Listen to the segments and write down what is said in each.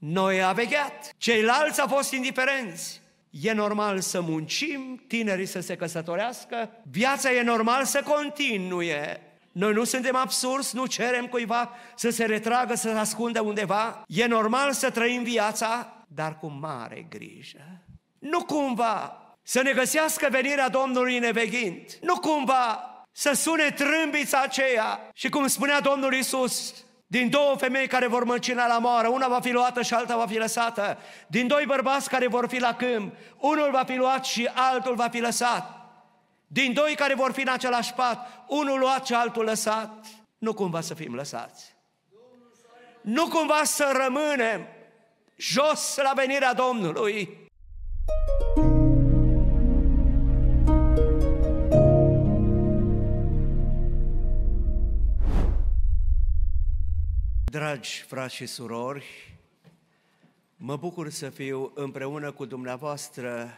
Noi a vegheat, ceilalți au fost indiferenți. E normal să muncim, tinerii să se căsătorească, viața e normal să continue. Noi nu suntem absurzi, nu cerem cuiva să se retragă, să se ascundă undeva. E normal să trăim viața, dar cu mare grijă. Nu cumva să ne găsească venirea Domnului neveghind. Nu cumva să sune trâmbița aceea. Și cum spunea Domnul Isus, din două femei care vor măcina la moară, una va fi luată și alta va fi lăsată. Din doi bărbați care vor fi la câmp, unul va fi luat și altul va fi lăsat. Din doi care vor fi în același pat, unul luat și altul lăsat. Nu cumva să fim lăsați. Nu cumva să rămânem jos la venirea Domnului. Dragi frați și surori, mă bucur să fiu împreună cu dumneavoastră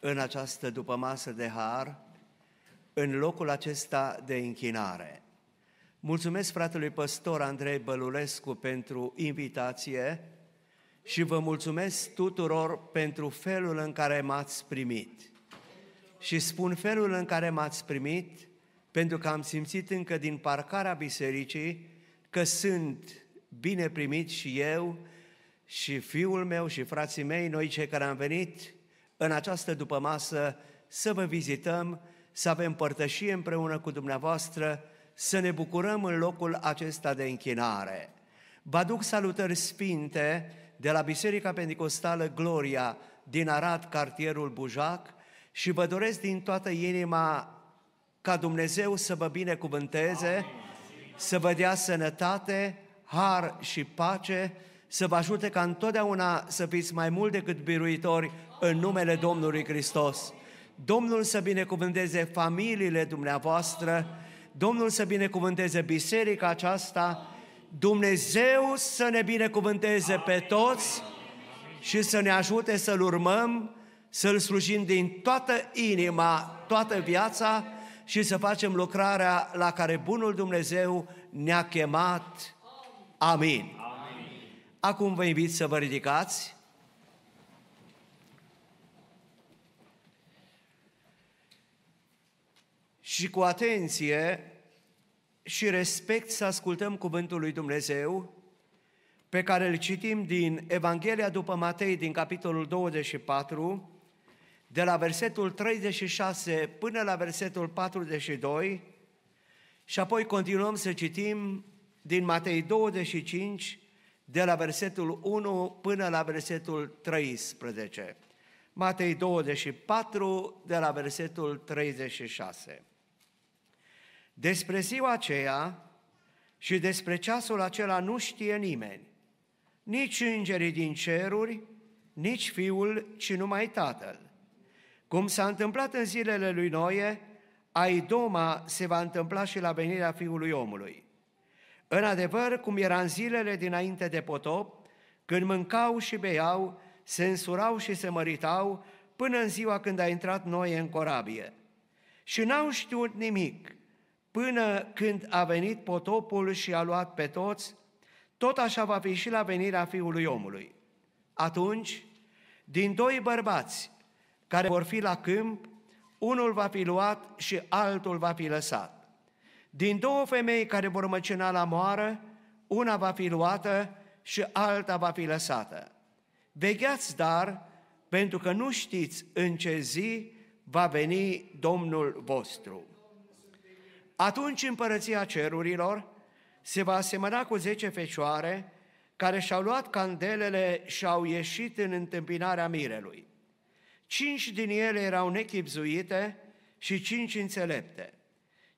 în această dupămasă de har, în locul acesta de închinare. Mulțumesc fratelui păstor Andrei Bălulescu pentru invitație și vă mulțumesc tuturor pentru felul în care m-ați primit. Și spun felul în care m-ați primit pentru că am simțit încă din parcarea bisericii că sunt bine primit și eu și fiul meu și frații mei, noi cei care am venit în această dupămasă să vă vizităm, să avem părtășie împreună cu dumneavoastră, să ne bucurăm în locul acesta de închinare. Vă aduc salutări sfinte de la Biserica Pentecostală Gloria din Arad, cartierul Bujac și vă doresc din toată inima ca Dumnezeu să vă binecuvânteze, să vă dea sănătate, har și pace, să vă ajute ca întotdeauna să fiți mai mult decât biruitori în numele Domnului Hristos. Domnul să binecuvânteze familiile dumneavoastră, Domnul să binecuvânteze biserica aceasta, Dumnezeu să ne binecuvânteze pe toți și să ne ajute să-L urmăm, să-L slujim din toată inima, toată viața și să facem lucrarea la care Bunul Dumnezeu ne-a chemat. Amin. Amin. Acum vă invit să vă ridicați. Și cu atenție și respect să ascultăm cuvântul lui Dumnezeu pe care îl citim din Evanghelia după Matei, din capitolul 24, de la versetul 36 până la versetul 42 și apoi continuăm să citim din Matei 25, de la versetul 1 până la versetul 13. Matei 24, de la versetul 36. Despre ziua aceea și despre ceasul acela nu știe nimeni, nici îngerii din ceruri, nici Fiul, ci numai Tatăl. Cum s-a întâmplat în zilele lui Noe, ai doma se va întâmpla și la venirea Fiului omului. În adevăr, cum era în zilele dinainte de potop, când mâncau și beau, se însurau și se măritau, până în ziua când a intrat Noe în corabie. Și n-au știut nimic, până când a venit potopul și a luat pe toți, tot așa va fi și la venirea Fiului omului. Atunci, din doi bărbați care vor fi la câmp, unul va fi luat și altul va fi lăsat. Din două femei care vor măcina la moară, una va fi luată și alta va fi lăsată. Vegheați dar, pentru că nu știți în ce zi va veni Domnul vostru. Atunci împărăția cerurilor se va asemăna cu zece fecioare care și-au luat candelele și au ieșit în întâmpinarea mirelui. Cinci din ele erau nechipzuite și cinci înțelepte.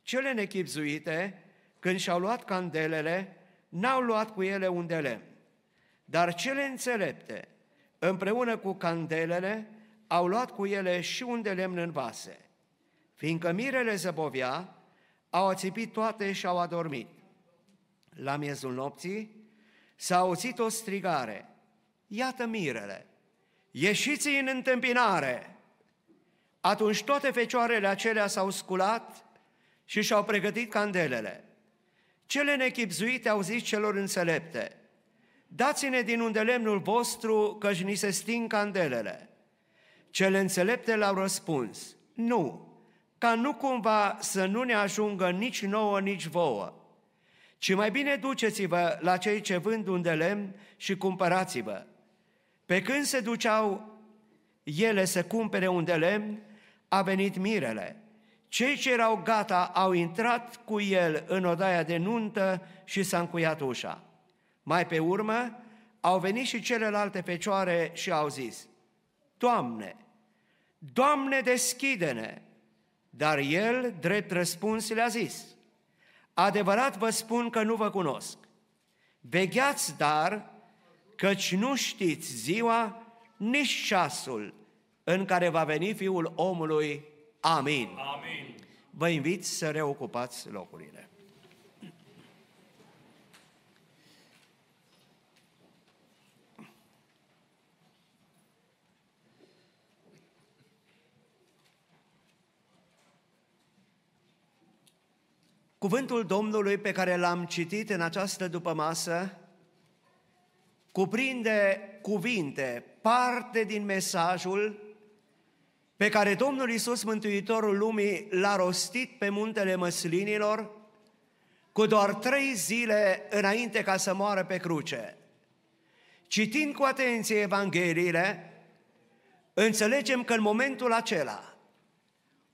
Cele nechipzuite, când și-au luat candelele, n-au luat cu ele un de lemn. Dar cele înțelepte, împreună cu candelele, au luat cu ele și un de lemn în vase. Fiindcă mirele zăbovia, au ațipit toate și au adormit. La miezul nopții s-a auzit o strigare, iată mirele, ieșiți în întâmpinare! Atunci toate fecioarele acelea s-au sculat și și-au pregătit candelele. Cele nechipzuite au zis celor înțelepte, dați-ne din unde lemnul vostru, căci ni se sting candelele. Cele înțelepte l-au răspuns, nu, ca nu cumva să nu ne ajungă nici nouă, nici vouă, ci mai bine duceți-vă la cei ce vând unde lemn și cumpărați-vă. Pe când se duceau ele să cumpere un de lemn, a venit mirele. Cei ce erau gata au intrat cu el în odaia de nuntă și s-a încuiat ușa. Mai pe urmă au venit și celelalte fecioare și au zis, Doamne, Doamne, deschide-ne! Dar el, drept răspuns, le-a zis, Adevărat vă spun că nu vă cunosc. Vegheați, dar, căci nu știți ziua nici ceasul în care va veni Fiul omului. Amin. Amin. Vă invit să reocupați locurile. Cuvântul Domnului pe care l-am citit în această dupămasă cuprinde cuvinte, parte din mesajul pe care Domnul Iisus, Mântuitorul Lumii, l-a rostit pe muntele măslinilor cu doar trei zile înainte ca să moară pe cruce. Citind cu atenție Evangheliile, înțelegem că în momentul acela,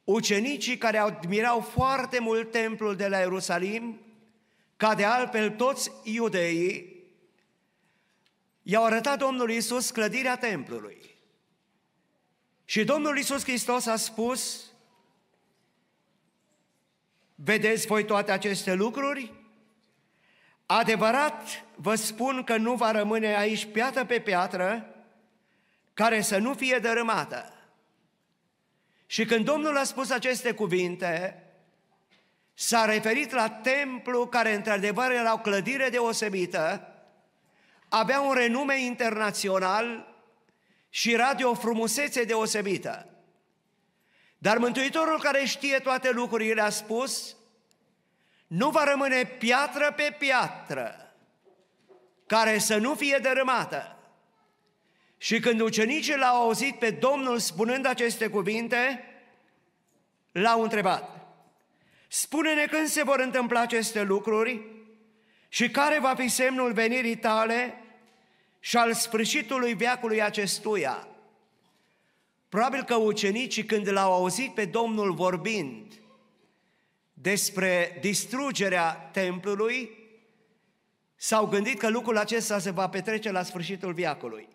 ucenicii care admirau foarte mult templul de la Ierusalim, ca de altfel toți iudeii, i-au arătat Domnul Iisus clădirea templului. Și Domnul Iisus Hristos a spus, vedeți voi toate aceste lucruri? Adevărat vă spun că nu va rămâne aici piatră pe piatră care să nu fie dărâmată. Și când Domnul a spus aceste cuvinte, s-a referit la templu care într-adevăr era o clădire deosebită, avea un renume internațional și era de o frumusețe deosebită. Dar Mântuitorul care știe toate lucrurile a spus, nu va rămâne piatră pe piatră care să nu fie dărâmată. Și când ucenicii l-au auzit pe Domnul spunând aceste cuvinte, l-au întrebat, spune-ne când se vor întâmpla aceste lucruri și care va fi semnul venirii tale și al sfârșitului veacului acestuia. Probabil că ucenicii când l-au auzit pe Domnul vorbind despre distrugerea templului, s-au gândit că lucrul acesta se va petrece la sfârșitul viacului.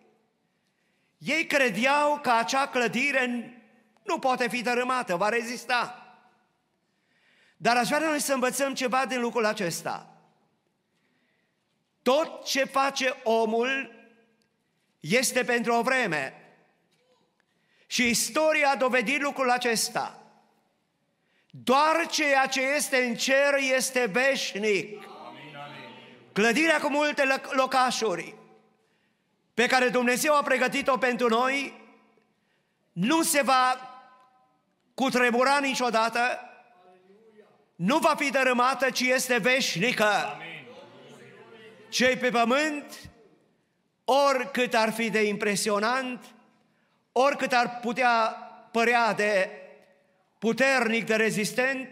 Ei credeau că acea clădire nu poate fi dărâmată, va rezista. Dar aș vrea noi să învățăm ceva din lucrul acesta. Tot ce face omul este pentru o vreme. Și istoria a dovedit lucrul acesta. Doar ceea ce este în cer este veșnic. Clădirea cu multe locașuri pe care Dumnezeu a pregătit-o pentru noi nu se va cutremura niciodată, nu va fi dărâmată, ci este veșnică. Cei pe pământ oricât ar fi de impresionant, oricât ar putea părea de puternic, de rezistent,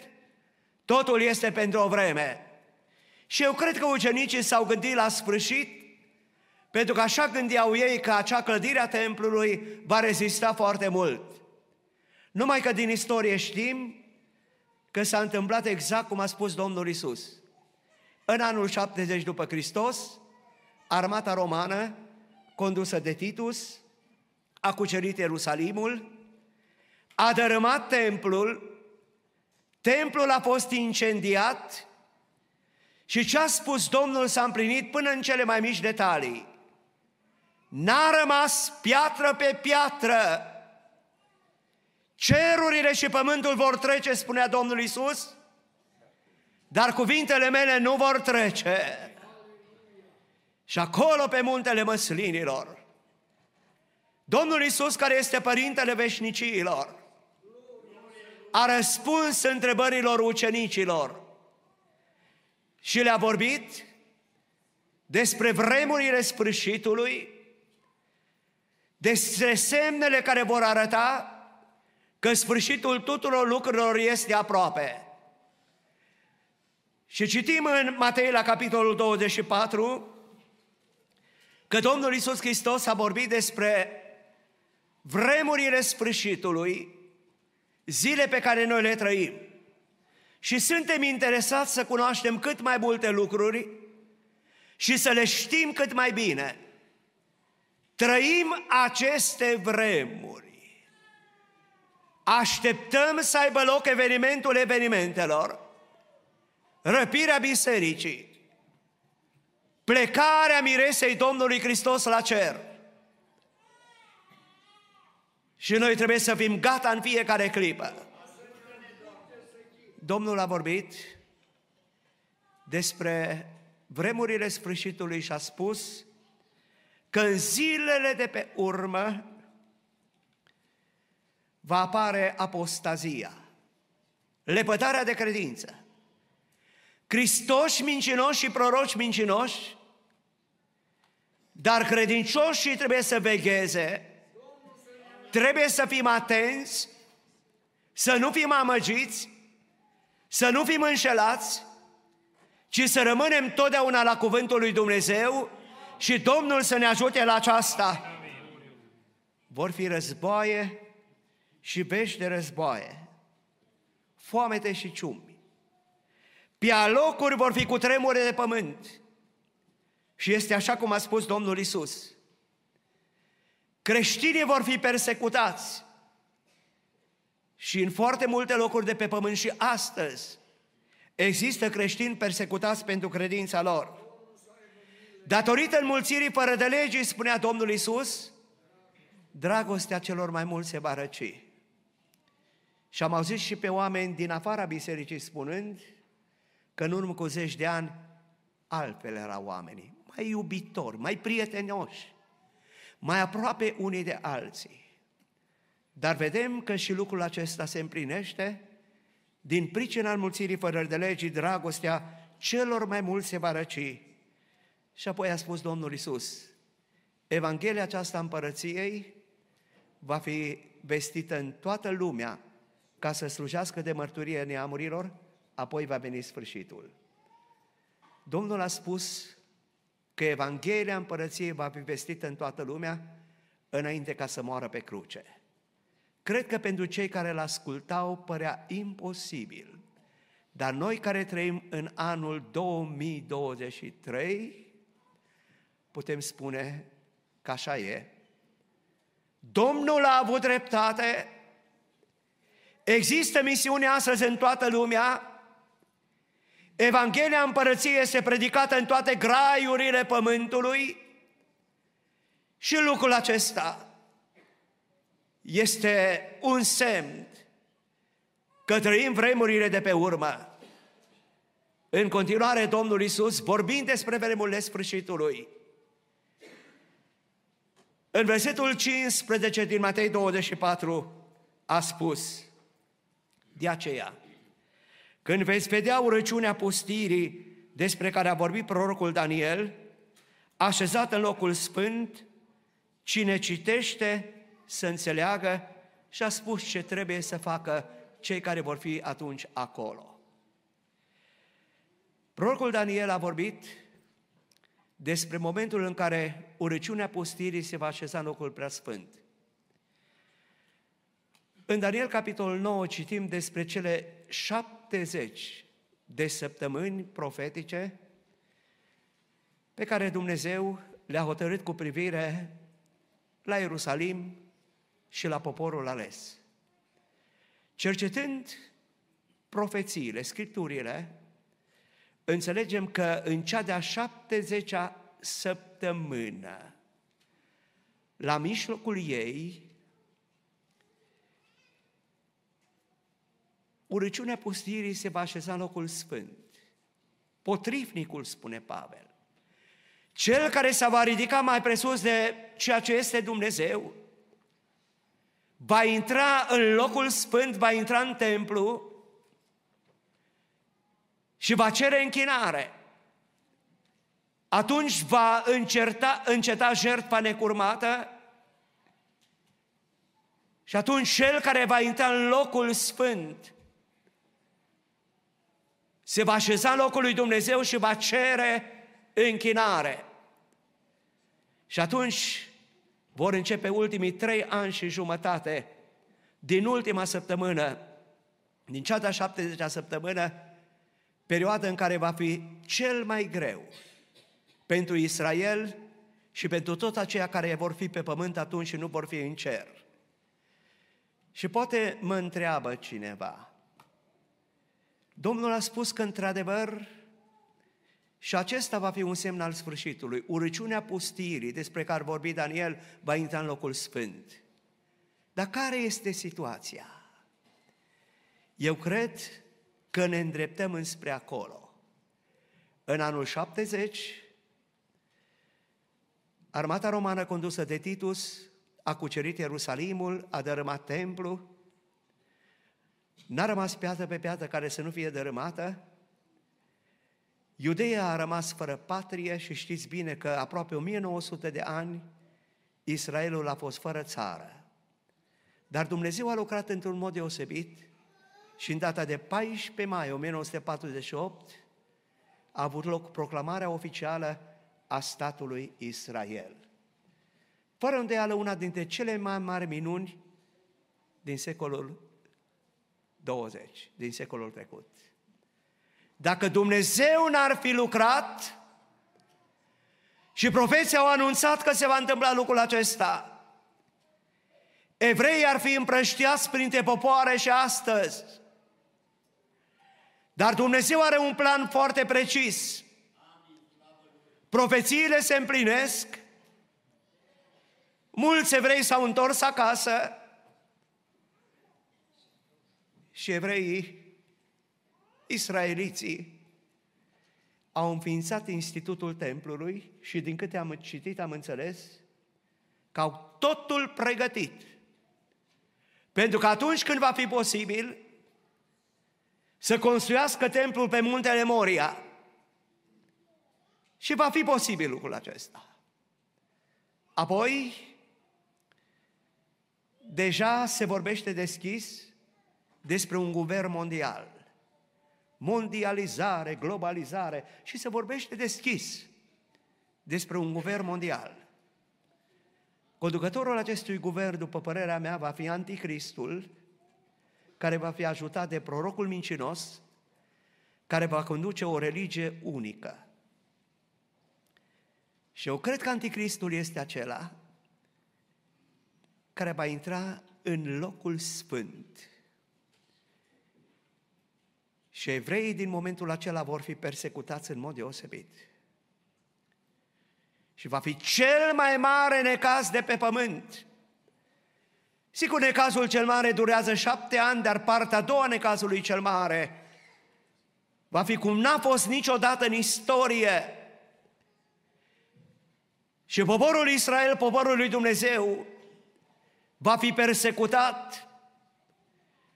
totul este pentru o vreme. Și eu cred că ucenicii s-au gândit la sfârșit, pentru că așa gândeau ei că acea clădire a templului va rezista foarte mult. Numai că din istorie știm că s-a întâmplat exact cum a spus Domnul Isus. În anul 70 după Hristos, armata romană condusă de Titus, a cucerit Ierusalimul, a dărâmat templul, templul a fost incendiat și ce a spus Domnul s-a împlinit până în cele mai mici detalii. N-a rămas piatră pe piatră. Cerurile și pământul vor trece, spunea Domnul Isus, dar cuvintele mele nu vor trece. Și acolo pe muntele măslinilor, Domnul Isus, care este Părintele Veșnicilor, a răspuns întrebărilor ucenicilor și le-a vorbit despre vremurile sfârșitului, despre semnele care vor arăta că sfârșitul tuturor lucrurilor este aproape. Și citim în Matei la capitolul 24 că Domnul Isus Hristos a vorbit despre vremurile sfârșitului, zile pe care noi le trăim. Și suntem interesați să cunoaștem cât mai multe lucruri și să le știm cât mai bine. Trăim aceste vremuri. Așteptăm să aibă loc evenimentul evenimentelor, răpirea bisericii, plecarea miresei Domnului Hristos la cer. Și noi trebuie să fim gata în fiecare clipă. Domnul a vorbit despre vremurile sfârșitului și a spus că în zilele de pe urmă va apare apostazia, lepătarea de credință. Cristoși mincinoși și proroci mincinoși, dar credincioșii trebuie să vegheze, trebuie să fim atenți, să nu fim amăgiți, să nu fim înșelați, ci să rămânem totdeauna la cuvântul lui Dumnezeu și Domnul să ne ajute la aceasta. Vor fi războaie și vești de războaie, foamete și ciumi. Pe alocuri vor fi cu tremure de pământ. Și este așa cum a spus Domnul Isus. Creștinii vor fi persecutați. Și în foarte multe locuri de pe pământ și astăzi există creștini persecutați pentru credința lor. Datorită înmulțirii fără de legii, spunea Domnul Isus, dragostea celor mai mulți se va răci. Și am auzit și pe oameni din afara bisericii spunând că în urmă cu zeci de ani altfel erau oamenii, mai iubitori, mai prietenoși, mai aproape unii de alții. Dar vedem că și lucrul acesta se împlinește din pricina înmulțirii fără de legii, dragostea celor mai mulți se va răci. Și apoi a spus Domnul Isus, Evanghelia aceasta împărăției va fi vestită în toată lumea ca să slujească de mărturie neamurilor, apoi va veni sfârșitul. Domnul a spus că Evanghelia împărăției va fi vestită în toată lumea înainte ca să moară pe cruce. Cred că pentru cei care îl ascultau părea imposibil, dar noi care trăim în anul 2023, putem spune că așa e. Domnul a avut dreptate, există misiune astăzi în toată lumea, Evanghelia împărăției este predicată în toate graiurile pământului și lucrul acesta este un semn că trăim vremurile de pe urmă. În continuare, Domnul Isus, vorbind despre vremurile sfârșitului, în versetul 15 din Matei 24 a spus, de aceea, când veți vedea urăciunea pustirii despre care a vorbit prorocul Daniel, așezat în locul sfânt, cine citește să înțeleagă și a spus ce trebuie să facă cei care vor fi atunci acolo. Prorocul Daniel a vorbit despre momentul în care urăciunea pustirii se va așeza în locul preasfânt. În Daniel, capitolul 9, citim despre cele 70 de săptămâni profetice pe care Dumnezeu le-a hotărât cu privire la Ierusalim și la poporul ales. Cercetând profețiile, scripturile, înțelegem că în cea de-a 70-a săptămână, la mijlocul ei, urăciunea pustirii se va așeza în locul sfânt. Potrivnicul, spune Pavel. Cel care se va ridica mai presus de ceea ce este Dumnezeu, va intra în locul sfânt, va intra în templu și va cere închinare. atunci va încerta, înceta jertfa necurmată și atunci cel care va intra în locul sfânt se va așeza în locul lui Dumnezeu și va cere închinare. Și atunci vor începe ultimii trei ani și jumătate din ultima săptămână, din cea de-a 70-a săptămână, perioada în care va fi cel mai greu pentru Israel și pentru toți aceia care vor fi pe pământ atunci și nu vor fi în cer. Și poate mă întreabă cineva, Domnul a spus că într-adevăr și acesta va fi un semn al sfârșitului. Urăciunea pustirii despre care vorbi Daniel va intra în locul sfânt. Dar care este situația? Eu cred că ne îndreptăm înspre acolo. În anul 70, armata romană condusă de Titus a cucerit Ierusalimul, a dărâmat templu, n-a rămas piatră pe piatră care să nu fie dărâmată, Iudeea a rămas fără patrie și știți bine că aproape 1900 de ani Israelul a fost fără țară. Dar Dumnezeu a lucrat într-un mod deosebit și în data de 14 mai 1948 a avut loc proclamarea oficială a statului Israel. Fără îndoială una dintre cele mai mari minuni din secolul 20, din secolul trecut. Dacă Dumnezeu n-ar fi lucrat și profeții au anunțat că se va întâmpla lucrul acesta, evreii ar fi împrăștiați printre popoare și astăzi. Dar Dumnezeu are un plan foarte precis. Profețiile se împlinesc, mulți evrei s-au întors acasă și evreii israeliții au înființat Institutul Templului și din câte am citit am înțeles că au totul pregătit. Pentru că atunci când va fi posibil să construiască templul pe muntele Moria, și va fi posibil lucrul acesta. Apoi, deja se vorbește deschis despre un guvern mondial mondializare, globalizare și se vorbește deschis despre un guvern mondial. Conducătorul acestui guvern, după părerea mea, va fi anticristul, care va fi ajutat de prorocul mincinos, care va conduce o religie unică. Și eu cred că anticristul este acela care va intra în locul sfânt și evreii din momentul acela vor fi persecutați în mod deosebit. Și va fi cel mai mare necaz de pe pământ. Sigur, necazul cel mare durează șapte ani, dar partea a doua necazului cel mare va fi cum n-a fost niciodată în istorie. Și poporul Israel, poporul lui Dumnezeu, va fi persecutat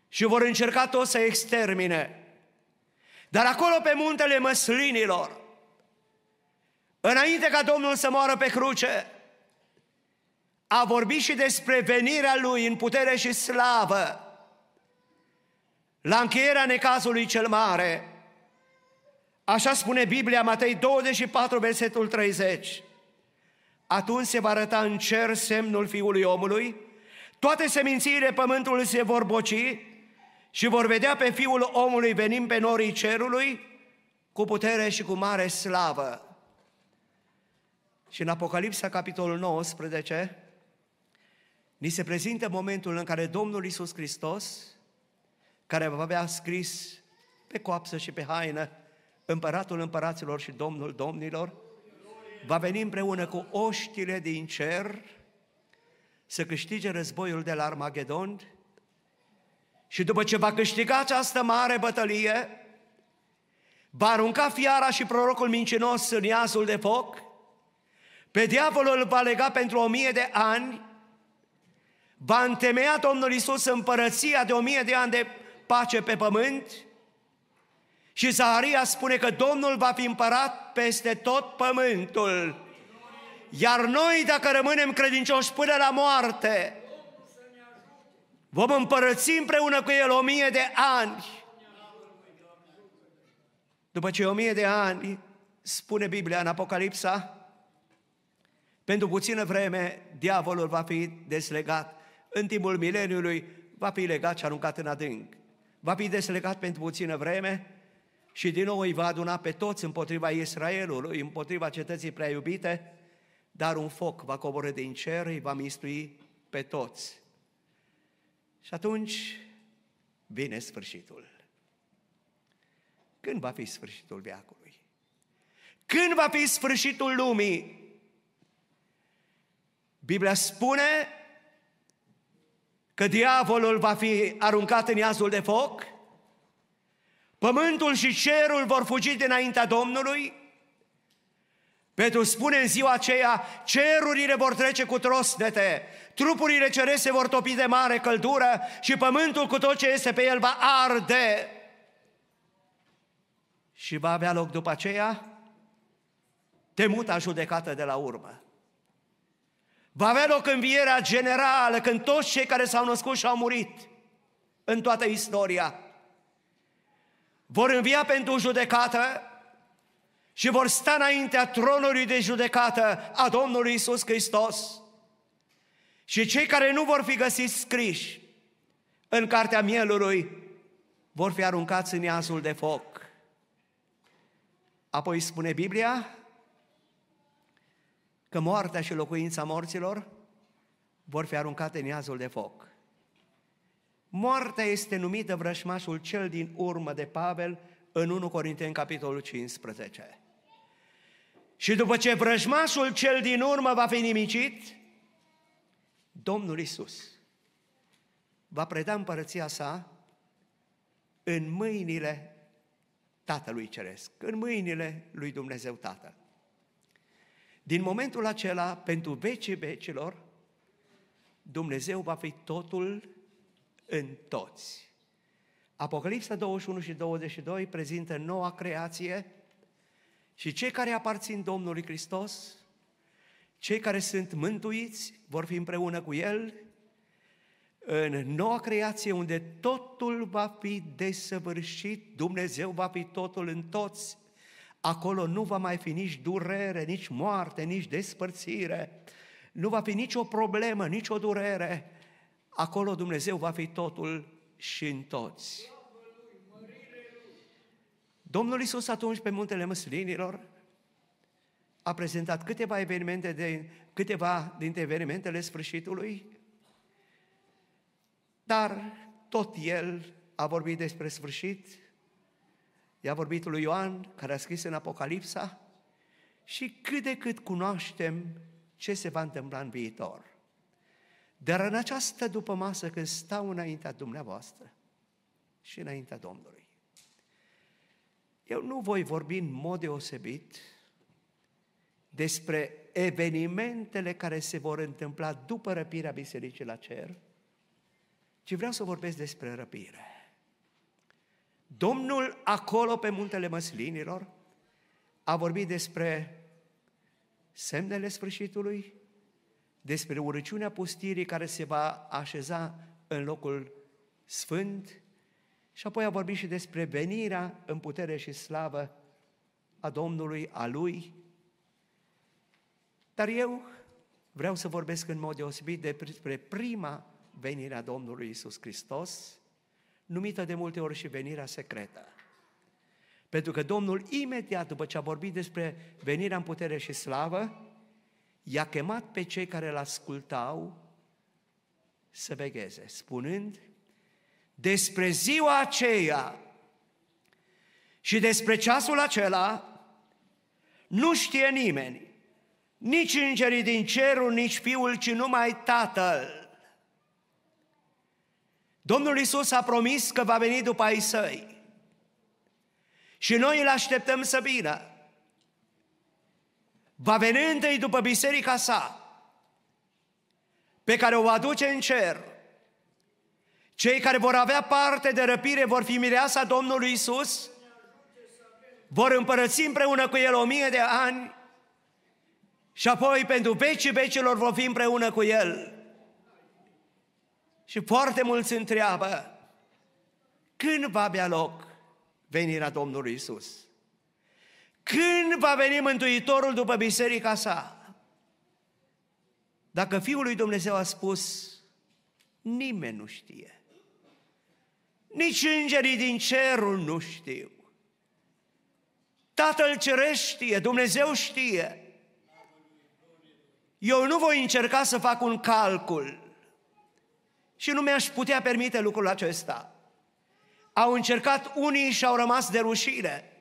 și vor încerca tot să extermine. Dar acolo pe muntele măslinilor, înainte ca Domnul să moară pe cruce, a vorbit și despre venirea Lui în putere și slavă, la încheierea necazului cel mare. Așa spune Biblia, Matei 24, versetul 30. Atunci se va arăta în cer semnul Fiului omului, toate semințiile pământului se vor boci și vor vedea pe Fiul omului venind pe norii cerului cu putere și cu mare slavă. Și în Apocalipsa, capitolul 19, ni se prezintă momentul în care Domnul Isus Hristos, care va avea scris pe coapsă și pe haină, împăratul împăraților și domnul domnilor, va veni împreună cu oștile din cer să câștige războiul de la Armagedon și după ce va câștiga această mare bătălie, va arunca fiara și prorocul mincinos în iazul de foc, pe diavolul va lega pentru o mie de ani, va întemeia Domnul Isus împărăția de o mie de ani de pace pe pământ. Și Zaharia spune că Domnul va fi împărat peste tot pământul. Iar noi, dacă rămânem credincioși până la moarte, vom împărăți împreună cu El o mie de ani. După ce o mie de ani, spune Biblia în Apocalipsa, pentru puțină vreme, diavolul va fi deslegat. În timpul mileniului va fi legat și aruncat în adânc. Va fi deslegat pentru puțină vreme și din nou îi va aduna pe toți împotriva Israelului, împotriva cetății prea iubite, dar un foc va coborâ din cer, îi va mistui pe toți. Și atunci vine sfârșitul. Când va fi sfârșitul veacului? Când va fi sfârșitul lumii? Biblia spune că diavolul va fi aruncat în iazul de foc, pământul și cerul vor fugi dinaintea Domnului, Petru spune în ziua aceea, cerurile vor trece cu trosnete, trupurile cerese vor topi de mare căldură și pământul cu tot ce este pe el va arde. Și va avea loc după aceea temuta judecată de la urmă. Va avea loc învierea generală când toți cei care s-au născut și au murit în toată istoria vor învia pentru judecată și vor sta înaintea tronului de judecată a Domnului Isus Hristos. Și cei care nu vor fi găsiți scriși în cartea mielului vor fi aruncați în iazul de foc. Apoi spune Biblia că moartea și locuința morților vor fi aruncate în iazul de foc. Moartea este numită vrășmașul cel din urmă de Pavel în 1 Corinteni, capitolul 15. Și după ce vrăjmașul cel din urmă va fi nimicit, Domnul Isus va preda împărăția sa în mâinile Tatălui Ceresc, în mâinile lui Dumnezeu Tatăl. Din momentul acela, pentru vecii vecilor, Dumnezeu va fi totul în toți. Apocalipsa 21 și 22 prezintă noua creație și cei care aparțin Domnului Hristos, cei care sunt mântuiți, vor fi împreună cu El. În noua creație unde totul va fi desăvârșit, Dumnezeu va fi totul în toți, acolo nu va mai fi nici durere, nici moarte, nici despărțire, nu va fi nicio problemă, nicio durere, acolo Dumnezeu va fi totul și în toți. Domnul Isus atunci pe muntele măslinilor a prezentat câteva evenimente de, câteva dintre evenimentele sfârșitului, dar tot el a vorbit despre sfârșit, i-a vorbit lui Ioan, care a scris în Apocalipsa, și cât de cât cunoaștem ce se va întâmpla în viitor. Dar în această după masă, când stau înaintea dumneavoastră și înaintea Domnului, eu nu voi vorbi în mod deosebit despre evenimentele care se vor întâmpla după răpirea bisericii la cer, ci vreau să vorbesc despre răpire. Domnul acolo pe muntele măslinilor a vorbit despre semnele sfârșitului, despre urăciunea pustirii care se va așeza în locul sfânt și apoi a vorbit și despre venirea în putere și slavă a Domnului, a Lui. Dar eu vreau să vorbesc în mod deosebit despre prima venire a Domnului Isus Hristos, numită de multe ori și venirea secretă. Pentru că Domnul, imediat după ce a vorbit despre venirea în putere și slavă, i-a chemat pe cei care îl ascultau să vegheze, spunând, despre ziua aceea și despre ceasul acela nu știe nimeni, nici îngerii din cerul, nici Fiul, ci numai Tatăl. Domnul Isus a promis că va veni după ai săi. Și noi îl așteptăm să vină. Va veni întâi după biserica sa, pe care o aduce în cer, cei care vor avea parte de răpire vor fi mireasa Domnului Isus vor împărăți împreună cu El o mie de ani și apoi pentru vecii vecilor vor fi împreună cu El. Și foarte mulți întreabă, când va avea loc venirea Domnului Isus? Când va veni Mântuitorul după biserica sa? Dacă Fiul lui Dumnezeu a spus, nimeni nu știe. Nici îngerii din cerul nu știu. Tatăl Ceresc știe, Dumnezeu știe. Eu nu voi încerca să fac un calcul și nu mi-aș putea permite lucrul acesta. Au încercat unii și au rămas de rușine.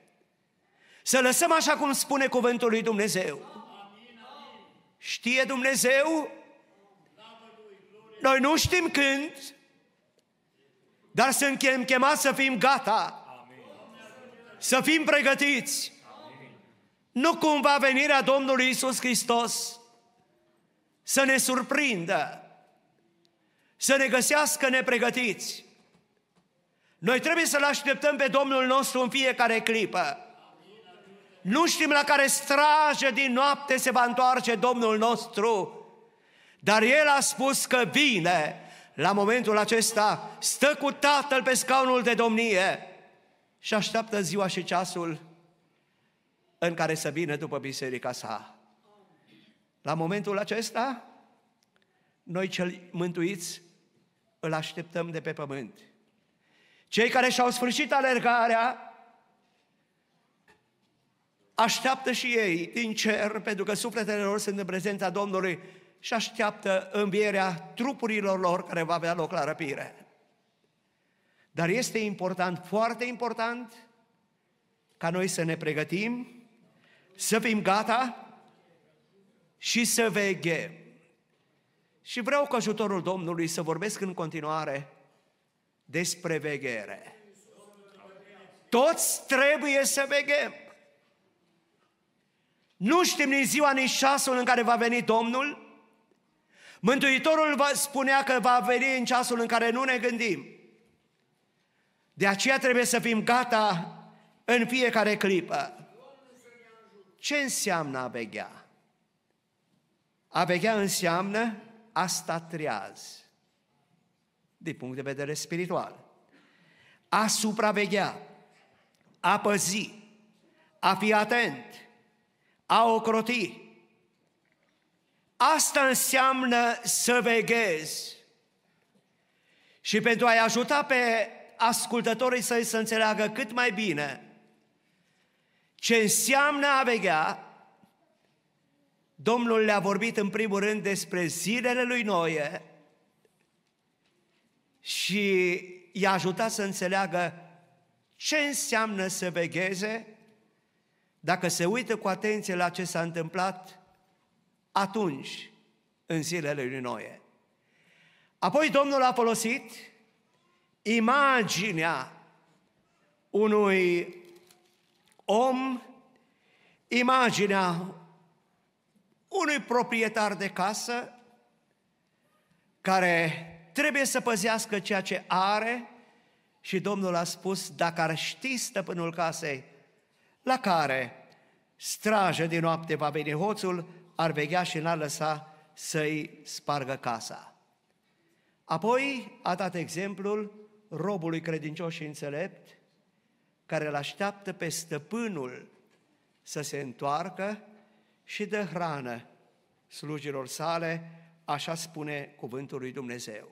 Să lăsăm așa cum spune cuvântul lui Dumnezeu. Știe Dumnezeu? Noi nu știm când, dar suntem chemați să fim gata, să fim pregătiți. Nu cumva venirea Domnului Isus Hristos să ne surprindă, să ne găsească nepregătiți. Noi trebuie să-L așteptăm pe Domnul nostru în fiecare clipă. Nu știm la care strajă din noapte se va întoarce Domnul nostru, dar El a spus că vine. La momentul acesta stă cu Tatăl pe scaunul de domnie și așteaptă ziua și ceasul în care să vină după biserica sa. La momentul acesta, noi cel mântuiți îl așteptăm de pe pământ. Cei care și-au sfârșit alergarea, așteaptă și ei din cer, pentru că sufletele lor sunt în prezența Domnului și așteaptă învierea trupurilor lor care va avea loc la răpire. Dar este important, foarte important, ca noi să ne pregătim, să fim gata și să veghem. Și vreau cu ajutorul Domnului să vorbesc în continuare despre veghere. Toți trebuie să veghem. Nu știm nici ziua, nici ceasul în care va veni Domnul. Mântuitorul va spunea că va veni în ceasul în care nu ne gândim. De aceea trebuie să fim gata în fiecare clipă. Ce înseamnă a veghea? A veghea înseamnă a sta treaz, din punct de vedere spiritual. A supraveghea, a păzi, a fi atent, a ocroti. Asta înseamnă să veghezi. Și pentru a-i ajuta pe ascultătorii săi să înțeleagă cât mai bine ce înseamnă a veghea, Domnul le-a vorbit în primul rând despre zilele lui Noe și i-a ajutat să înțeleagă ce înseamnă să vegheze dacă se uită cu atenție la ce s-a întâmplat atunci, în zilele lui Noe. Apoi Domnul a folosit imaginea unui om, imaginea unui proprietar de casă care trebuie să păzească ceea ce are și Domnul a spus, dacă ar ști stăpânul casei la care strajă din noapte va veni hoțul, ar vegea și n-ar lăsa să-i spargă casa. Apoi a dat exemplul robului credincios și înțelept, care îl așteaptă pe stăpânul să se întoarcă și de hrană slujilor sale, așa spune cuvântul lui Dumnezeu.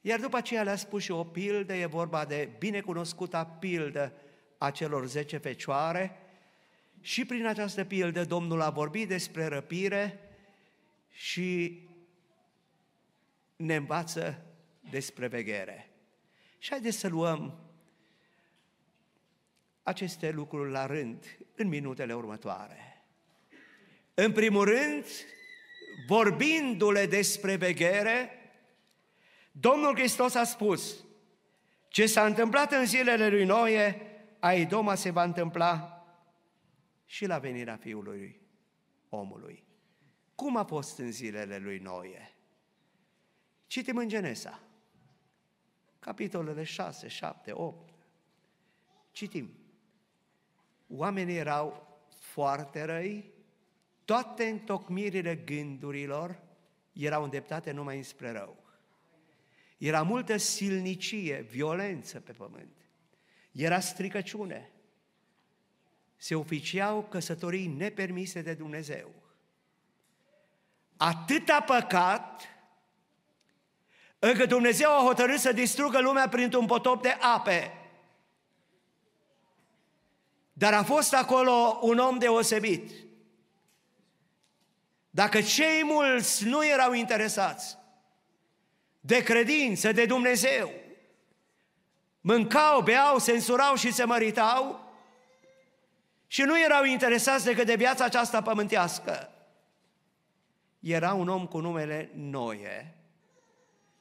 Iar după aceea le-a spus și o pildă, e vorba de binecunoscuta pildă a celor zece fecioare și prin această pildă Domnul a vorbit despre răpire și ne învață despre veghere. Și haideți să luăm aceste lucruri la rând în minutele următoare. În primul rând, vorbindu-le despre veghere, Domnul Hristos a spus, ce s-a întâmplat în zilele lui Noe, a Idoma se va întâmpla și la venirea Fiului omului. Cum a fost în zilele lui Noe? Citim în Genesa, capitolele 6, 7, 8. Citim. Oamenii erau foarte răi, toate întocmirile gândurilor erau îndeptate numai înspre rău. Era multă silnicie, violență pe pământ. Era stricăciune. Se oficiau căsătorii nepermise de Dumnezeu. Atâta păcat încă Dumnezeu a hotărât să distrugă lumea printr-un potop de ape. Dar a fost acolo un om deosebit. Dacă cei mulți nu erau interesați de credință, de Dumnezeu, mâncau, beau, sensurau și se măritau și nu erau interesați decât de viața aceasta pământească. Era un om cu numele Noe,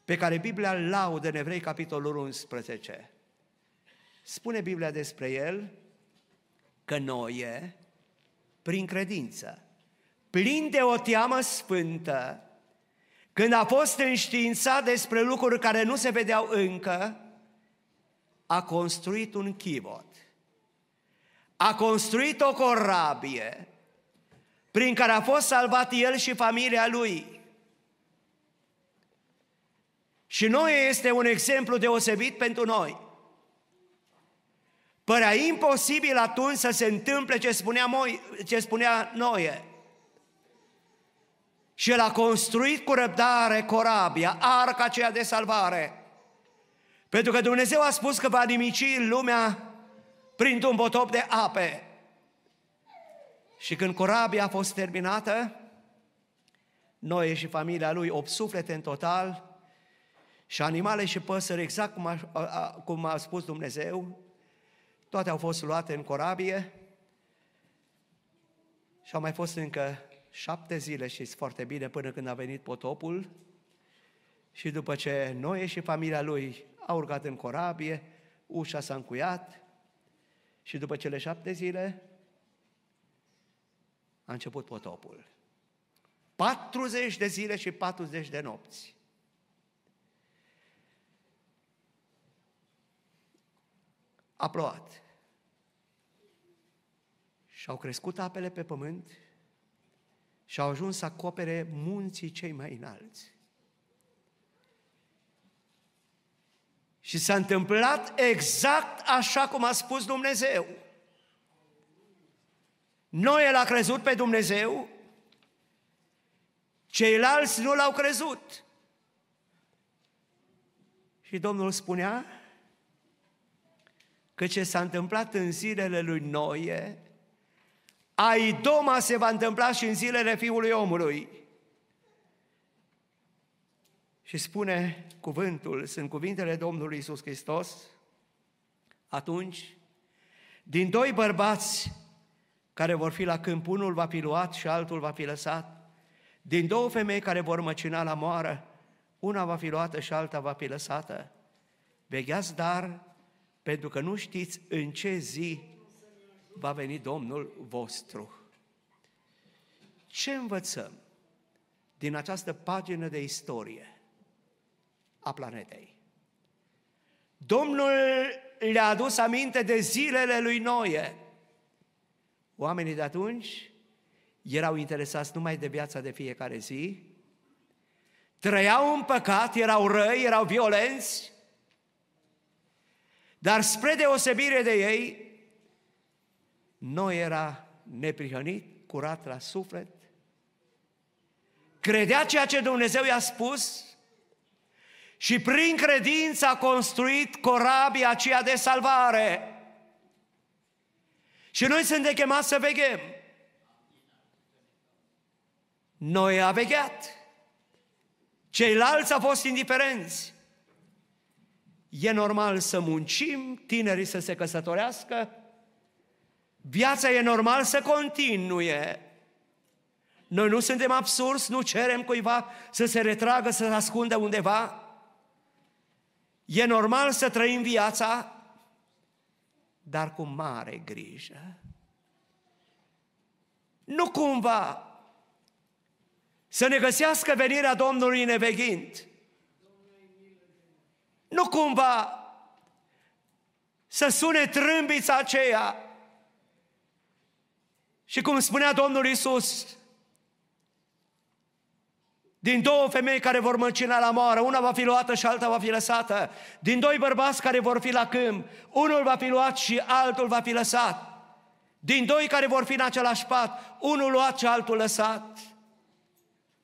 pe care Biblia îl laudă în Evrei, capitolul 11. Spune Biblia despre el că Noe, prin credință, plin de o teamă sfântă, când a fost înștiințat despre lucruri care nu se vedeau încă, a construit un chivot. A construit o corabie prin care a fost salvat el și familia lui. Și noi este un exemplu deosebit pentru noi. Părea imposibil atunci să se întâmple ce spunea, Moi, ce spunea Noe. Și el a construit cu răbdare corabia, arca aceea de salvare. Pentru că Dumnezeu a spus că va nimici lumea printr-un potop de ape. Și când corabia a fost terminată, Noe și familia lui, 8 suflete în total, și animale și păsări, exact cum a, a, cum a spus Dumnezeu, toate au fost luate în corabie și au mai fost încă șapte zile și foarte bine până când a venit potopul și după ce Noe și familia lui au urcat în corabie, ușa s-a încuiat și după cele șapte zile a început potopul. 40 de zile și 40 de nopți. A plouat. Și au crescut apele pe pământ și au ajuns să acopere munții cei mai înalți. Și s-a întâmplat exact așa cum a spus Dumnezeu. Noi el a crezut pe Dumnezeu, ceilalți nu l-au crezut. Și Domnul spunea că ce s-a întâmplat în zilele lui Noie, a idoma se va întâmpla și în zilele Fiului Omului. Și spune cuvântul, sunt cuvintele Domnului Isus Hristos, atunci, din doi bărbați care vor fi la câmp, unul va fi luat și altul va fi lăsat, din două femei care vor măcina la moară, una va fi luată și alta va fi lăsată. Vegheați dar, pentru că nu știți în ce zi va veni Domnul vostru. Ce învățăm din această pagină de istorie a planetei? Domnul le-a adus aminte de zilele lui Noe. Oamenii de atunci erau interesați numai de viața de fiecare zi, trăiau în păcat, erau răi, erau violenți, dar spre deosebire de ei, nu era neprihănit, curat la suflet, credea ceea ce Dumnezeu i-a spus și prin credință a construit corabia aceea de salvare. Și noi suntem chemați să veghem. Noi a vegheat. Ceilalți au fost indiferenți. E normal să muncim, tinerii să se căsătorească, Viața e normal să continue. Noi nu suntem absurzi, nu cerem cuiva să se retragă, să se ascundă undeva. E normal să trăim viața, dar cu mare grijă. Nu cumva să ne găsească venirea Domnului neveghind. Nu cumva să sune trâmbița aceea Și cum spunea Domnul Isus, din două femei care vor măcina la moară, una va fi luată și alta va fi lăsată. Din doi bărbați care vor fi la câmp, unul va fi luat și altul va fi lăsat. Din doi care vor fi în același pat, unul luat și altul lăsat.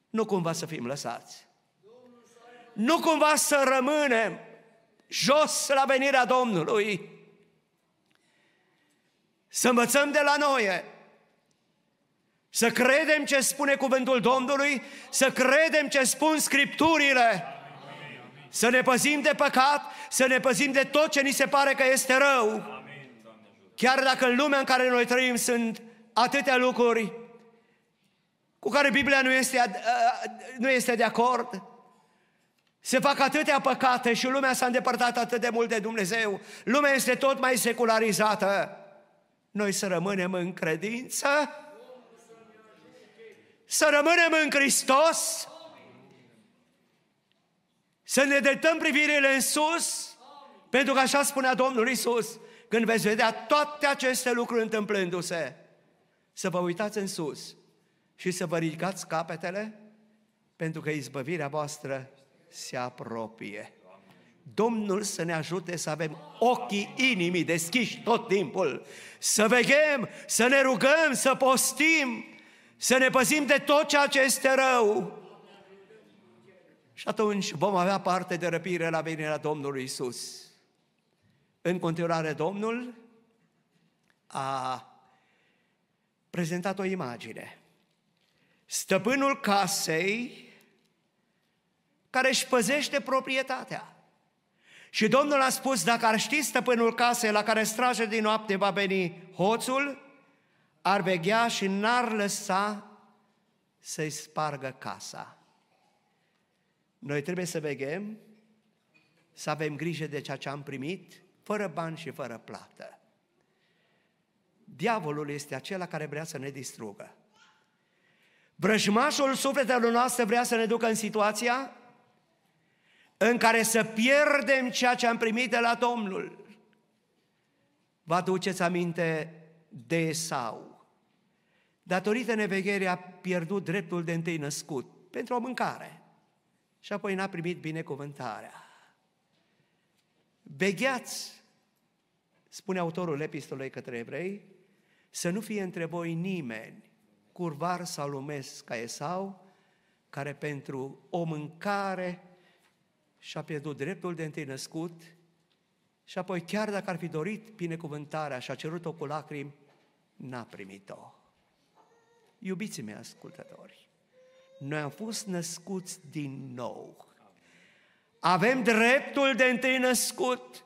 Nu cumva să fim lăsați. Nu cumva să rămânem jos la venirea Domnului. Să învățăm de la noi să credem ce spune cuvântul Domnului, să credem ce spun Scripturile, să ne păzim de păcat, să ne păzim de tot ce ni se pare că este rău. Chiar dacă în lumea în care noi trăim sunt atâtea lucruri cu care Biblia nu este, nu este de acord, se fac atâtea păcate și lumea s-a îndepărtat atât de mult de Dumnezeu, lumea este tot mai secularizată. Noi să rămânem în credință, să rămânem în Hristos, să ne detăm privirile în sus, pentru că așa spunea Domnul Isus, când veți vedea toate aceste lucruri întâmplându-se, să vă uitați în sus și să vă ridicați capetele, pentru că izbăvirea voastră se apropie. Domnul să ne ajute să avem ochii inimii deschiși tot timpul, să veghem, să ne rugăm, să postim, să ne păzim de tot ceea ce este rău. Și atunci vom avea parte de răpire la venirea Domnului Isus. În continuare, Domnul a prezentat o imagine. Stăpânul casei care își păzește proprietatea. Și Domnul a spus, dacă ar ști stăpânul casei la care strage din noapte va veni hoțul, ar veghea și n-ar lăsa să-i spargă casa. Noi trebuie să veghem, să avem grijă de ceea ce am primit, fără bani și fără plată. Diavolul este acela care vrea să ne distrugă. Vrăjmașul sufletelor noastre vrea să ne ducă în situația în care să pierdem ceea ce am primit de la Domnul. Vă aduceți aminte de Esau. Datorită nevegherii a pierdut dreptul de întâi născut pentru o mâncare și apoi n-a primit binecuvântarea. Vegheați, spune autorul epistolei către evrei, să nu fie între voi nimeni curvar sau lumesc ca Esau, care pentru o mâncare și-a pierdut dreptul de întâi născut și apoi chiar dacă ar fi dorit binecuvântarea și a cerut-o cu lacrimi, n-a primit-o. Iubiții mei ascultători, noi am fost născuți din nou. Avem dreptul de întâi născut.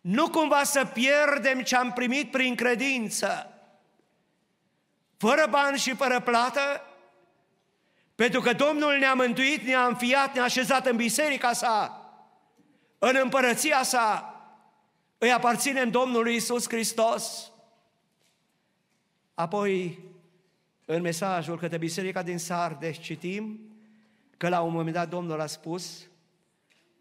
Nu cumva să pierdem ce am primit prin credință, fără bani și fără plată, pentru că Domnul ne-a mântuit, ne-a înfiat, ne-a așezat în biserica sa, în împărăția sa, îi aparținem Domnului Isus Hristos. Apoi în mesajul către Biserica din Sardes citim că la un moment dat Domnul a spus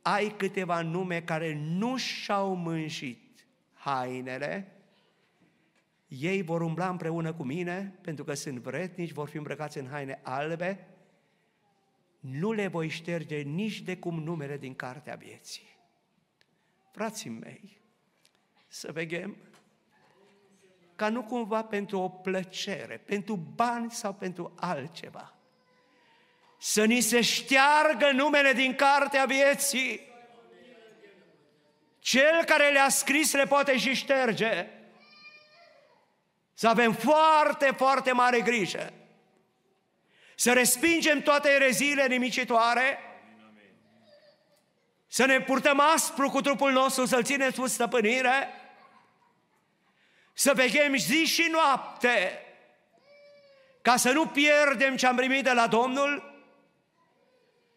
ai câteva nume care nu și-au mânjit hainele, ei vor umbla împreună cu mine, pentru că sunt vretnici, vor fi îmbrăcați în haine albe, nu le voi șterge nici de cum numele din cartea vieții. Frații mei, să veghem ca nu cumva pentru o plăcere, pentru bani sau pentru altceva. Să ni se șteargă numele din cartea vieții. Cel care le-a scris le poate și șterge. Să avem foarte, foarte mare grijă. Să respingem toate ereziile nimicitoare, să ne purtăm aspru cu trupul nostru, să-l ținem sub stăpânire, să veghem zi și noapte, ca să nu pierdem ce am primit de la Domnul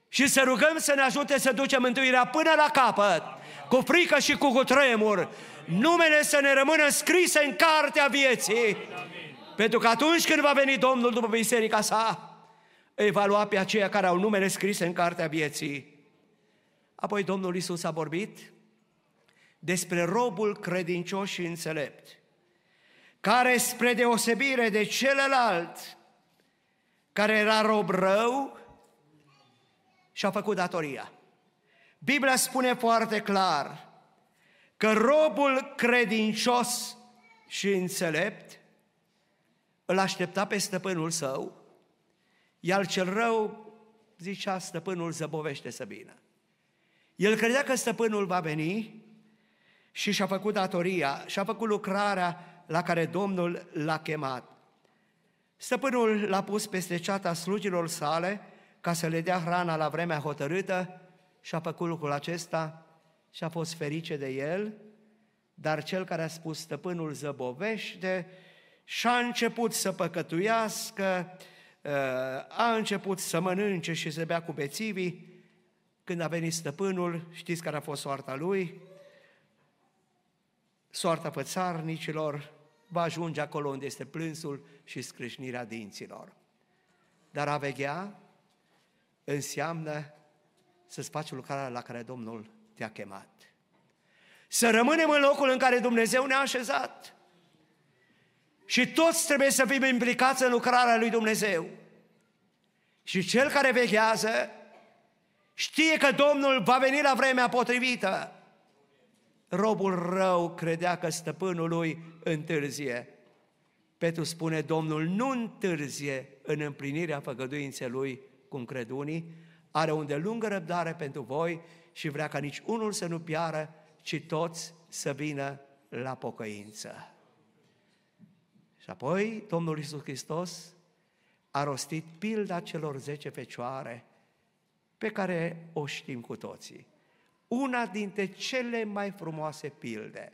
și să rugăm să ne ajute să ducem mântuirea până la capăt, cu frică și cu cutremur, numele să ne rămână scrise în cartea vieții, pentru că atunci când va veni Domnul după biserica sa, îi va lua pe aceia care au numele scrise în cartea vieții. Apoi Domnul Isus a vorbit despre robul credincios și înțelept care spre deosebire de celălalt, care era rob rău, și-a făcut datoria. Biblia spune foarte clar că robul credincios și înțelept îl aștepta pe stăpânul său, iar cel rău zicea, stăpânul zăbovește să vină. El credea că stăpânul va veni și și-a făcut datoria, și-a făcut lucrarea la care Domnul l-a chemat. Stăpânul l-a pus peste ceata slugilor sale ca să le dea hrana la vremea hotărâtă și a făcut lucrul acesta și a fost ferice de el, dar cel care a spus stăpânul zăbovește și a început să păcătuiască, uh, a început să mănânce și să bea cu bețivii, când a venit stăpânul, știți care a fost soarta lui? Soarta fățarnicilor va ajunge acolo unde este plânsul și scrâșnirea dinților. Dar a veghea înseamnă să-ți faci lucrarea la care Domnul te-a chemat. Să rămânem în locul în care Dumnezeu ne-a așezat. Și toți trebuie să fim implicați în lucrarea lui Dumnezeu. Și cel care veghează știe că Domnul va veni la vremea potrivită. Robul rău credea că stăpânul lui întârzie. Petru spune, Domnul nu întârzie în împlinirea făgăduinței lui, cum cred unii, are un de lungă răbdare pentru voi și vrea ca nici unul să nu piară, ci toți să vină la pocăință. Și apoi Domnul Iisus Hristos a rostit pilda celor zece fecioare pe care o știm cu toții. Una dintre cele mai frumoase pilde.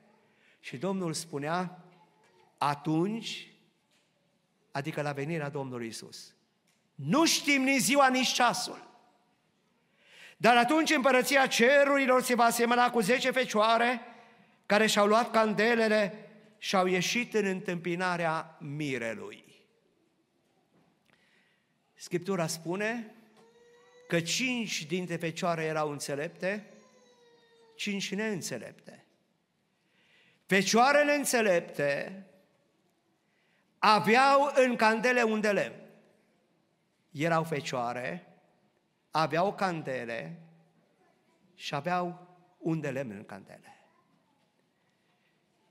Și Domnul spunea, atunci, adică la venirea Domnului Isus, nu știm nici ziua, nici ceasul. Dar atunci împărăția cerurilor se va asemăna cu zece fecioare care și-au luat candelele și au ieșit în întâmpinarea mirelui. Scriptura spune că cinci dintre fecioare erau înțelepte, cinci neînțelepte. Fecioarele înțelepte aveau în candele un de lemn. Erau fecioare aveau candele și aveau un de lemn în candele.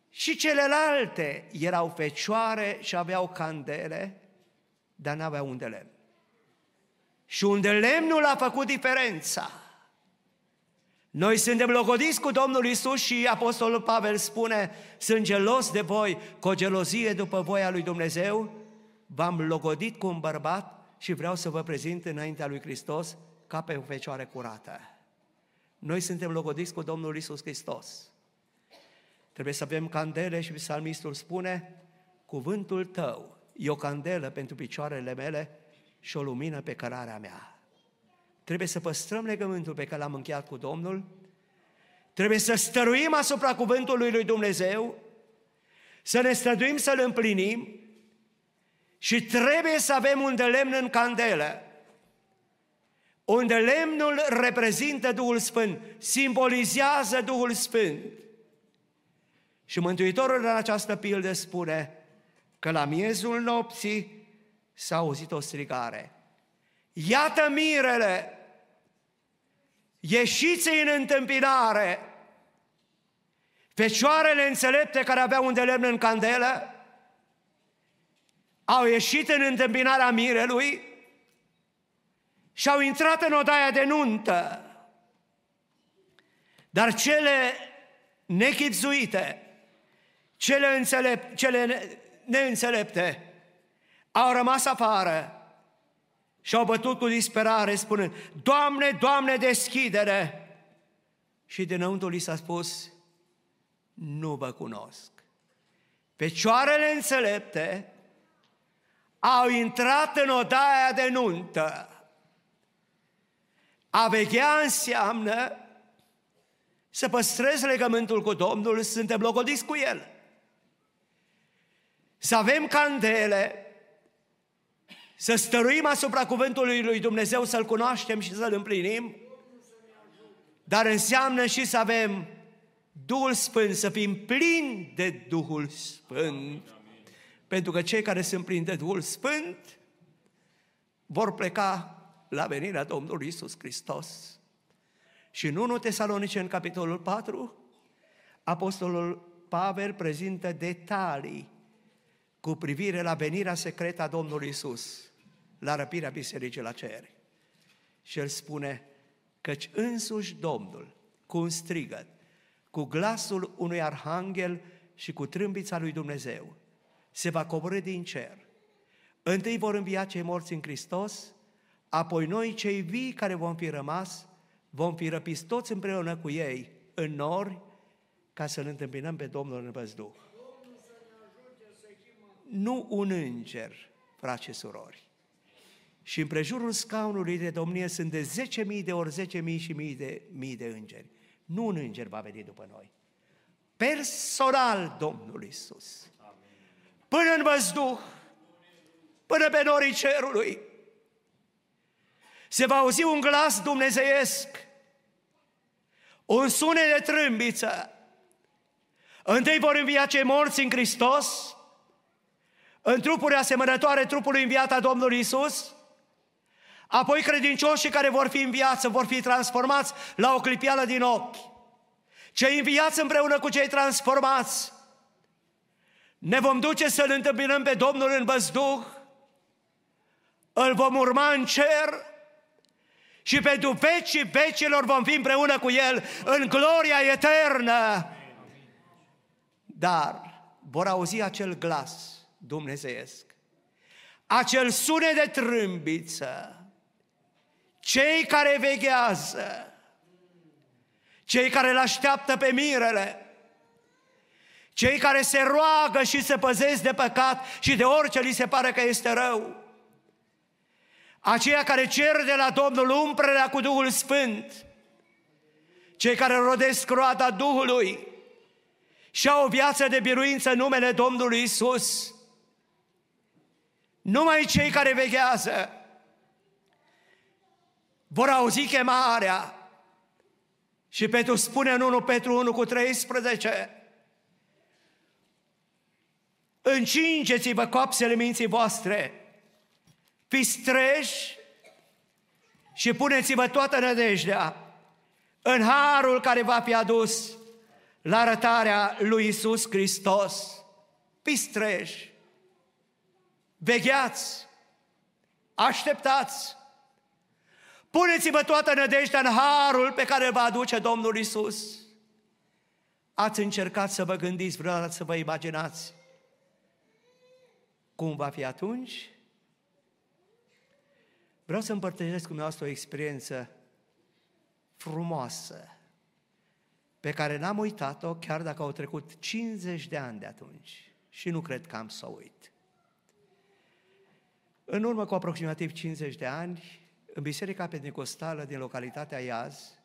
Și celelalte erau fecioare și aveau candele, dar nu aveau un de lemn. Și unde lemnul a făcut diferența. Noi suntem logodiți cu Domnul Isus și Apostolul Pavel spune, sunt gelos de voi, cu o gelozie după voia lui Dumnezeu, v-am logodit cu un bărbat și vreau să vă prezint înaintea lui Hristos ca pe o fecioară curată. Noi suntem logodiți cu Domnul Isus Hristos. Trebuie să avem candele și psalmistul spune, cuvântul tău e o candelă pentru picioarele mele și o lumină pe cărarea mea. Trebuie să păstrăm legământul pe care l-am încheiat cu Domnul, trebuie să stăruim asupra cuvântului lui Dumnezeu, să ne străduim să-l împlinim. Și trebuie să avem un de lemn în candelă, unde lemnul reprezintă Duhul Sfânt, simbolizează Duhul Sfânt. Și Mântuitorul în această pildă spune că la miezul nopții s-a auzit o strigare. Iată mirele, ieșiți în întâmpinare, Fecioarele înțelepte care aveau un de lemn în candelă au ieșit în întâmpinarea mirelui și au intrat în odaia de nuntă. Dar cele nechipzuite, cele, înțelept, cele neînțelepte, au rămas afară și au bătut cu disperare spunând, Doamne, Doamne, deschidere! Și dinăuntru li s-a spus, nu vă cunosc. Fecioarele înțelepte au intrat în odaia de nuntă a veghea înseamnă să păstrezi legământul cu Domnul, suntem logodiți cu El. Să avem candele, să stăruim asupra cuvântului lui Dumnezeu, să-L cunoaștem și să-L împlinim, dar înseamnă și să avem Duhul Sfânt, să fim plini de Duhul Sfânt. Pentru că cei care sunt plini de Duhul Sfânt vor pleca la venirea Domnului Isus Hristos. Și în 1 Tesalonice, în capitolul 4, Apostolul Pavel prezintă detalii cu privire la venirea secretă a Domnului Isus, la răpirea bisericii la cer. Și el spune, căci însuși Domnul, cu un strigăt, cu glasul unui arhanghel și cu trâmbița lui Dumnezeu, se va coborâ din cer. Întâi vor învia cei morți în Hristos, apoi noi, cei vii care vom fi rămas, vom fi răpiți toți împreună cu ei în nori, ca să-L întâmpinăm pe Domnul în văzduh. Nu un înger, frați și surori. Și în prejurul scaunului de domnie sunt de 10.000 de ori 10.000 și mii de mii de îngeri. Nu un înger va veni după noi. Personal Domnul Isus. Până în văzduh, până pe norii cerului, se va auzi un glas dumnezeiesc, un sunet de trâmbiță. Întâi vor învia cei morți în Hristos, în trupuri asemănătoare trupului înviat a Domnului Isus, apoi credincioșii care vor fi înviați vor fi transformați la o clipială din ochi. Cei înviați împreună cu cei transformați ne vom duce să-L întâmpinăm pe Domnul în văzduh, îl vom urma în cer și pentru vecii vecilor vom fi împreună cu El în gloria eternă. Dar vor auzi acel glas dumnezeiesc, acel sunet de trâmbiță, cei care veghează, cei care îl așteaptă pe mirele, cei care se roagă și se păzesc de păcat și de orice li se pare că este rău, aceia care cer de la Domnul umplerea cu Duhul Sfânt, cei care rodesc roada Duhului și au o viață de biruință în numele Domnului Isus. Numai cei care veghează vor auzi chemarea și Petru spune în 1 Petru 1 cu 13 Încingeți-vă coapsele minții voastre Fiți treji și puneți-vă toată nădejdea în harul care va fi adus la arătarea lui Isus Hristos. Fiți treji, vegheați, așteptați, puneți-vă toată nădejdea în harul pe care va aduce Domnul Isus. Ați încercat să vă gândiți vreodată, să vă imaginați cum va fi atunci? Vreau să împărtășesc cu dumneavoastră o experiență frumoasă, pe care n-am uitat-o chiar dacă au trecut 50 de ani de atunci și nu cred că am să o uit. În urmă cu aproximativ 50 de ani, în Biserica Pentecostală din localitatea Iaz,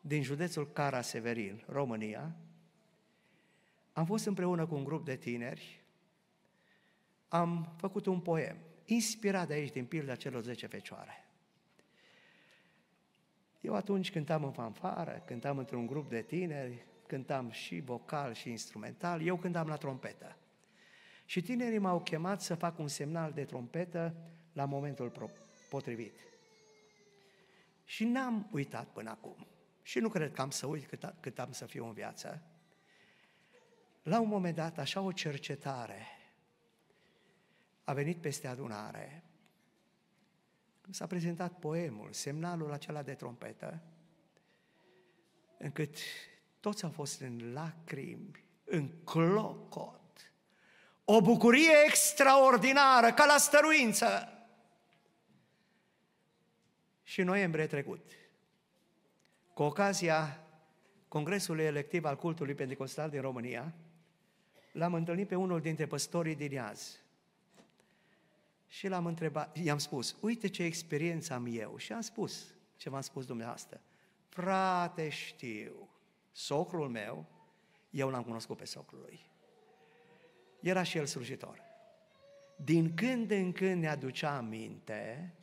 din județul Cara Severin, România, am fost împreună cu un grup de tineri, am făcut un poem inspirat de aici din pilda celor 10 fecioare. Eu atunci cântam în fanfară, cântam într-un grup de tineri, cântam și vocal și instrumental, eu cântam la trompetă. Și tinerii m-au chemat să fac un semnal de trompetă la momentul potrivit. Și n-am uitat până acum. Și nu cred că am să uit cât, cât am să fiu în viață. La un moment dat, așa o cercetare a venit peste adunare, s-a prezentat poemul, semnalul acela de trompetă, încât toți au fost în lacrimi, în clocot, o bucurie extraordinară, ca la stăruință. Și noiembrie trecut, cu ocazia Congresului Electiv al Cultului Pentecostal din România, l-am întâlnit pe unul dintre păstorii din Iaz, și l-am întrebat, i-am spus, uite ce experiență am eu. Și am spus ce v-am spus dumneavoastră. Frate, știu, socrul meu, eu l-am cunoscut pe socrul lui. Era și el slujitor. Din când în când ne aducea aminte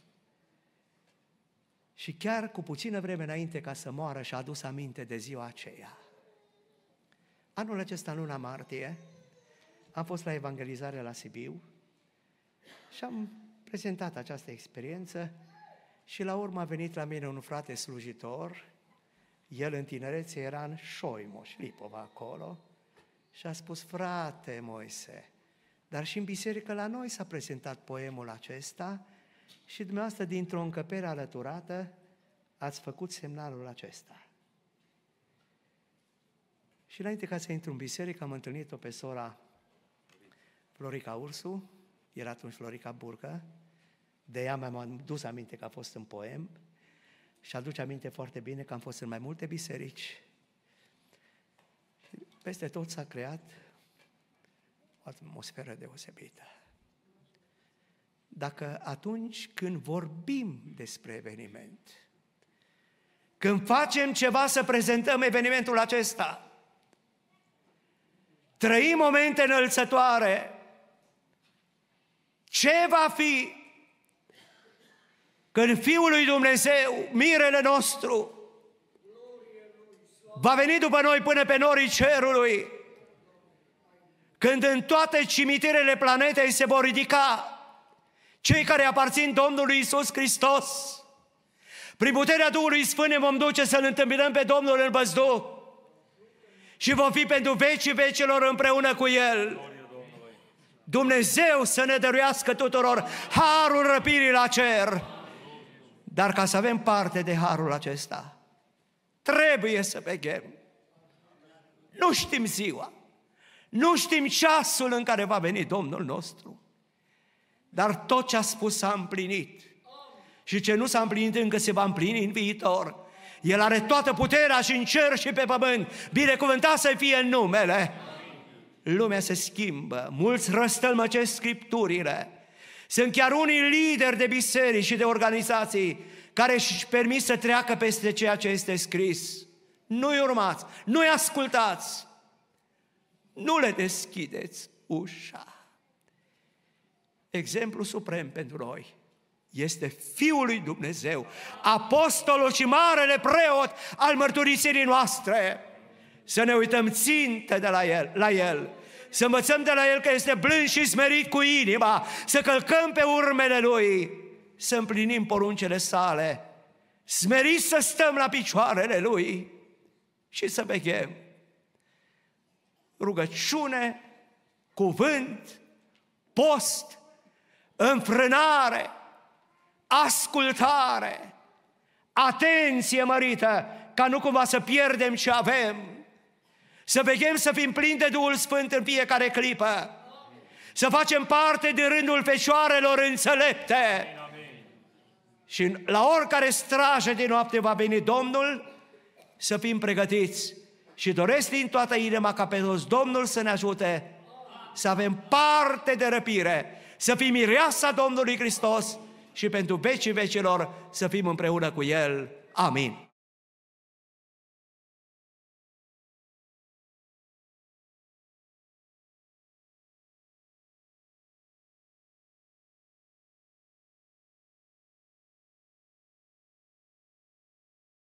și chiar cu puțină vreme înainte ca să moară și-a adus aminte de ziua aceea. Anul acesta, în luna martie, am fost la evangelizare la Sibiu și am prezentat această experiență și la urmă a venit la mine un frate slujitor, el în tinerețe era în Șoimoș, Lipova acolo, și a spus, frate Moise, dar și în biserică la noi s-a prezentat poemul acesta și dumneavoastră dintr-o încăpere alăturată ați făcut semnalul acesta. Și înainte ca să intru în biserică, am întâlnit-o pe sora Florica Ursu, era atunci Florica Burcă, de ea mi-am dus aminte că a fost în poem și aduce aminte foarte bine că am fost în mai multe biserici. Și peste tot s-a creat o atmosferă deosebită. Dacă atunci când vorbim despre eveniment, când facem ceva să prezentăm evenimentul acesta, trăim momente înălțătoare, ce va fi când Fiul lui Dumnezeu, mirele nostru, va veni după noi până pe norii cerului, când în toate cimitirele planetei se vor ridica cei care aparțin Domnului Isus Hristos, prin puterea Duhului Sfânt ne vom duce să-L întâmpinăm pe Domnul în văzduh și vom fi pentru vecii vecilor împreună cu El. Dumnezeu să ne dăruiască tuturor harul răpirii la cer. Dar ca să avem parte de harul acesta, trebuie să veghem. Nu știm ziua, nu știm ceasul în care va veni Domnul nostru, dar tot ce a spus s-a împlinit. Și ce nu s-a împlinit încă se va împlini în viitor. El are toată puterea și în cer și pe pământ. Binecuvântat să fie în numele. Lumea se schimbă, mulți răstălmăcesc scripturile, sunt chiar unii lideri de biserici și de organizații care își permit să treacă peste ceea ce este scris. Nu-i urmați, nu-i ascultați, nu le deschideți ușa. Exemplu suprem pentru noi este Fiul lui Dumnezeu, apostolul și marele preot al mărturisirii noastre. Să ne uităm țintă de la El, la El să învățăm de la El că este blând și smerit cu inima, să călcăm pe urmele Lui, să împlinim poruncele sale, smerit să stăm la picioarele Lui și să veghem. Rugăciune, cuvânt, post, înfrânare, ascultare, atenție mărită, ca nu cumva să pierdem ce avem, să veghem să fim plini de Duhul Sfânt în fiecare clipă. Să facem parte din rândul fecioarelor înțelepte. Și la oricare strajă de noapte va veni Domnul, să fim pregătiți. Și doresc din toată inima ca pe toți Domnul să ne ajute să avem parte de răpire, să fim mireasa Domnului Hristos și pentru vecii vecilor să fim împreună cu El. Amin.